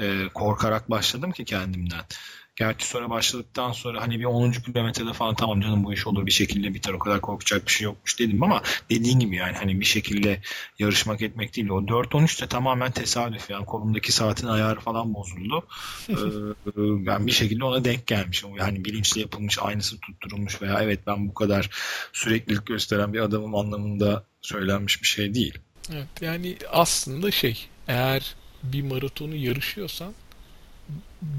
Speaker 1: e, korkarak başladım ki kendimden. Gerçi sonra başladıktan sonra hani bir 10. kilometrede falan tamam canım bu iş olur bir şekilde biter o kadar korkacak bir şey yokmuş dedim ama dediğin gibi yani hani bir şekilde yarışmak etmek değil. O 4-13 de tamamen tesadüf yani kolumdaki saatin ayarı falan bozuldu. ee, ben bir şekilde ona denk gelmişim. Yani bilinçli yapılmış aynısı tutturulmuş veya evet ben bu kadar süreklilik gösteren bir adamım anlamında söylenmiş bir şey değil.
Speaker 2: Evet yani aslında şey eğer bir maratonu yarışıyorsan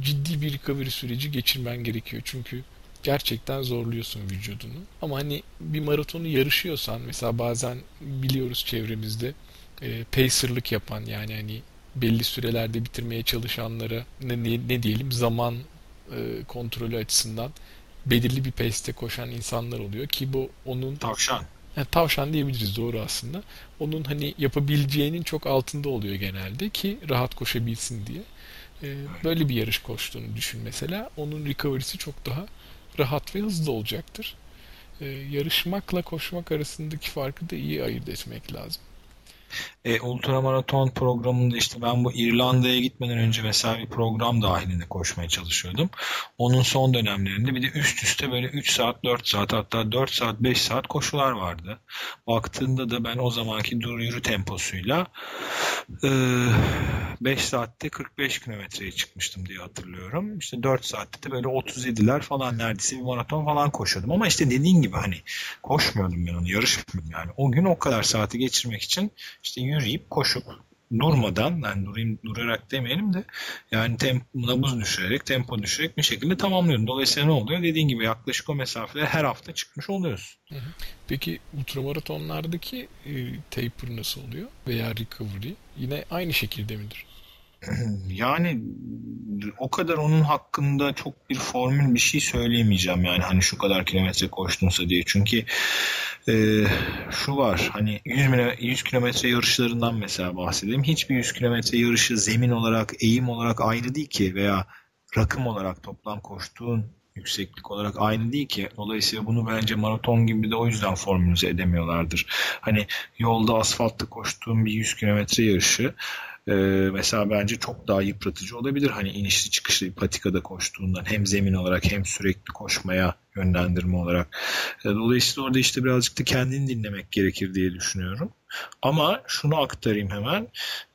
Speaker 2: ciddi bir recovery süreci geçirmen gerekiyor. Çünkü gerçekten zorluyorsun vücudunu. Ama hani bir maratonu yarışıyorsan mesela bazen biliyoruz çevremizde e, pacerlık yapan yani hani belli sürelerde bitirmeye çalışanlara ne, ne, ne diyelim zaman e, kontrolü açısından belirli bir pace'te koşan insanlar oluyor ki bu onun
Speaker 1: tavşan
Speaker 2: yani tavşan diyebiliriz doğru aslında. Onun hani yapabileceğinin çok altında oluyor genelde ki rahat koşabilsin diye. Ee, böyle bir yarış koştuğunu düşün mesela. Onun recovery'si çok daha rahat ve hızlı olacaktır. E, yarışmakla koşmak arasındaki farkı da iyi ayırt etmek lazım.
Speaker 1: E, ultramaraton programında işte ben bu İrlanda'ya gitmeden önce mesela bir program dahilinde koşmaya çalışıyordum. Onun son dönemlerinde bir de üst üste böyle 3 saat 4 saat hatta 4 saat 5 saat koşular vardı. Baktığında da ben o zamanki dur yürü temposuyla e, 5 saatte 45 kilometreye çıkmıştım diye hatırlıyorum. İşte 4 saatte de böyle 37'ler falan neredeyse bir maraton falan koşuyordum. Ama işte dediğin gibi hani koşmuyordum ben onu yarışmıyordum yani. O gün o kadar saati geçirmek için işte yürüyüp koşup durmadan yani durayım durarak demeyelim de yani tempo, nabız düşürerek tempo düşürerek bir şekilde tamamlıyorum. Dolayısıyla ne oluyor? Dediğin gibi yaklaşık o mesafeler her hafta çıkmış oluyoruz.
Speaker 2: Peki ultramaratonlardaki e, taper nasıl oluyor? Veya recovery yine aynı şekilde midir? [CLEARS THROAT]
Speaker 1: Yani o kadar onun hakkında çok bir formül bir şey söyleyemeyeceğim yani hani şu kadar kilometre koştunsa diye. Çünkü e, şu var hani 100, 100 kilometre yarışlarından mesela bahsedeyim. Hiçbir 100 kilometre yarışı zemin olarak, eğim olarak aynı değil ki veya rakım olarak toplam koştuğun yükseklik olarak aynı değil ki. Dolayısıyla bunu bence maraton gibi de o yüzden formülize edemiyorlardır. Hani yolda asfaltta koştuğum bir 100 kilometre yarışı e, mesela bence çok daha yıpratıcı olabilir. Hani inişli çıkışlı bir patikada koştuğundan hem zemin olarak hem sürekli koşmaya yönlendirme olarak. E, dolayısıyla orada işte birazcık da kendini dinlemek gerekir diye düşünüyorum. Ama şunu aktarayım hemen.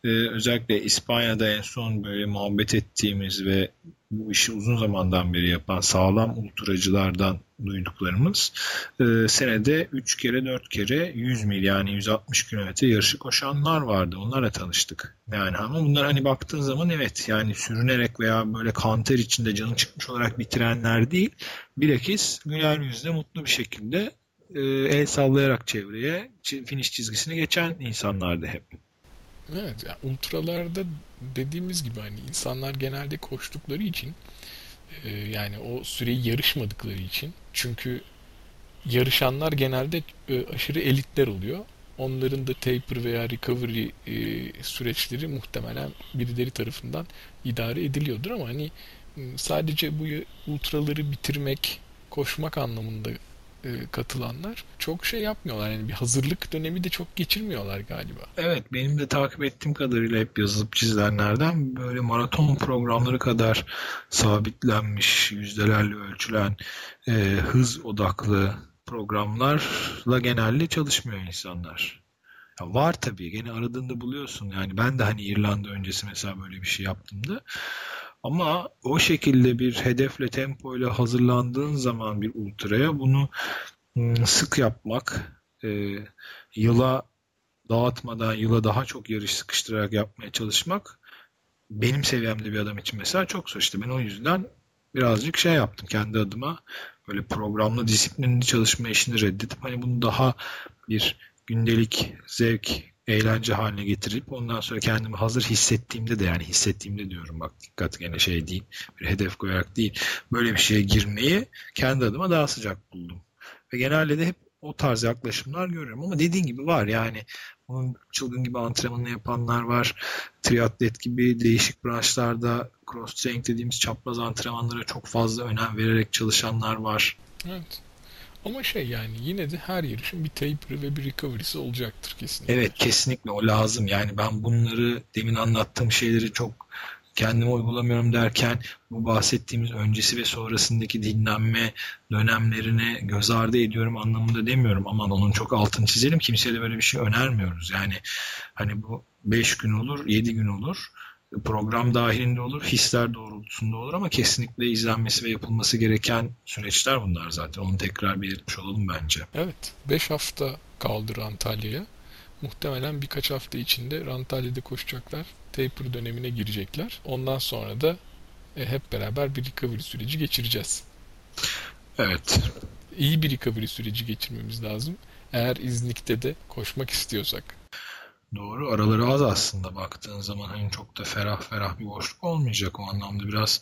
Speaker 1: E, özellikle İspanya'da en son böyle muhabbet ettiğimiz ve bu işi uzun zamandan beri yapan sağlam ultracılardan duyduklarımız e, senede 3 kere 4 kere 100 mil yani 160 kilometre yarışı koşanlar vardı. Onlarla tanıştık. Yani ama bunlar hani baktığın zaman evet yani sürünerek veya böyle kanter içinde canı çıkmış olarak bitirenler değil. Bilakis güler yüzle mutlu bir şekilde e, el sallayarak çevreye finish çizgisine geçen insanlardı hep.
Speaker 2: Evet, yani ultralarda dediğimiz gibi hani insanlar genelde koştukları için e, yani o süreyi yarışmadıkları için çünkü yarışanlar genelde e, aşırı elitler oluyor. Onların da taper veya recovery e, süreçleri muhtemelen birileri tarafından idare ediliyordur ama hani sadece bu ultraları bitirmek, koşmak anlamında e, katılanlar çok şey yapmıyorlar. Yani bir hazırlık dönemi de çok geçirmiyorlar galiba.
Speaker 1: Evet benim de takip ettiğim kadarıyla hep yazılıp çizilenlerden böyle maraton programları kadar sabitlenmiş, yüzdelerle ölçülen e, hız odaklı programlarla genelde çalışmıyor insanlar. Ya var tabii gene aradığında buluyorsun yani ben de hani İrlanda öncesi mesela böyle bir şey yaptığımda ama o şekilde bir hedefle tempoyla hazırlandığın zaman bir ultraya bunu sık yapmak, e, yıla dağıtmadan yıla daha çok yarış sıkıştırarak yapmaya çalışmak benim seviyemde bir adam için mesela çok zor. İşte ben o yüzden birazcık şey yaptım kendi adıma. Böyle programlı disiplinli çalışma işini reddedip hani bunu daha bir gündelik zevk eğlence haline getirip ondan sonra kendimi hazır hissettiğimde de yani hissettiğimde diyorum bak dikkat gene şey değil bir hedef koyarak değil böyle bir şeye girmeyi kendi adıma daha sıcak buldum. Ve genelde de hep o tarz yaklaşımlar görüyorum ama dediğin gibi var yani onun çılgın gibi antrenmanını yapanlar var. Triatlet gibi değişik branşlarda cross training dediğimiz çapraz antrenmanlara çok fazla önem vererek çalışanlar var.
Speaker 2: Evet. Ama şey yani yine de her yarışın bir taper'ı ve bir recovery'si olacaktır kesinlikle.
Speaker 1: Evet kesinlikle o lazım. Yani ben bunları demin anlattığım şeyleri çok kendime uygulamıyorum derken bu bahsettiğimiz öncesi ve sonrasındaki dinlenme dönemlerini göz ardı ediyorum anlamında demiyorum. Aman onun çok altını çizelim. Kimseye de böyle bir şey önermiyoruz. Yani hani bu 5 gün olur, 7 gün olur program dahilinde olur, hisler doğrultusunda olur ama kesinlikle izlenmesi ve yapılması gereken süreçler bunlar zaten. Onu tekrar belirtmiş olalım bence.
Speaker 2: Evet. 5 hafta kaldı Antalya'ya. Muhtemelen birkaç hafta içinde Antalya'da koşacaklar. Taper dönemine girecekler. Ondan sonra da e, hep beraber bir recovery süreci geçireceğiz.
Speaker 1: Evet.
Speaker 2: İyi bir recovery süreci geçirmemiz lazım. Eğer İznik'te de koşmak istiyorsak.
Speaker 1: Doğru. Araları az aslında baktığın zaman hani çok da ferah ferah bir boşluk olmayacak o anlamda biraz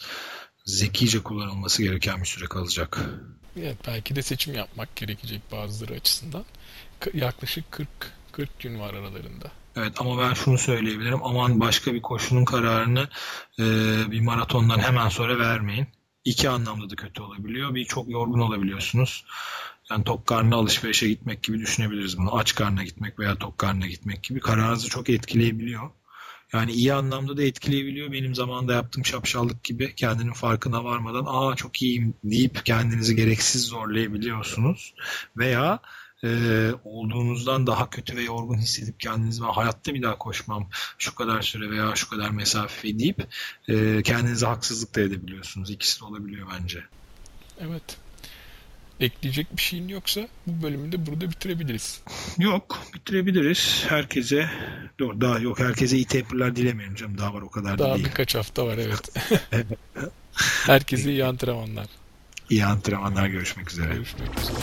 Speaker 1: zekice kullanılması gereken bir süre kalacak.
Speaker 2: Evet belki de seçim yapmak gerekecek bazıları açısından. Yaklaşık 40 40 gün var aralarında.
Speaker 1: Evet ama ben şunu söyleyebilirim. Aman başka bir koşunun kararını e, bir maratondan hemen sonra vermeyin. iki anlamda da kötü olabiliyor. Bir çok yorgun olabiliyorsunuz. Yani tok karnına alışverişe gitmek gibi düşünebiliriz bunu. Aç karnına gitmek veya tok karnına gitmek gibi kararınızı çok etkileyebiliyor. Yani iyi anlamda da etkileyebiliyor. Benim zamanında yaptığım şapşallık gibi kendinin farkına varmadan aa çok iyiyim deyip kendinizi gereksiz zorlayabiliyorsunuz. Veya e, olduğunuzdan daha kötü ve yorgun hissedip kendinizi ben hayatta bir daha koşmam şu kadar süre veya şu kadar mesafe deyip e, kendinize haksızlık da edebiliyorsunuz. İkisi de olabiliyor bence.
Speaker 2: Evet. Ekleyecek bir şeyin yoksa bu bölümü de burada bitirebiliriz.
Speaker 1: Yok bitirebiliriz. Herkese doğru daha yok herkese iyi temperler dilemiyorum canım daha var o kadar da
Speaker 2: Daha
Speaker 1: değil.
Speaker 2: birkaç hafta var evet. [LAUGHS] Herkese iyi antrenmanlar.
Speaker 1: İyi antrenmanlar görüşmek üzere.
Speaker 2: Görüşmek üzere.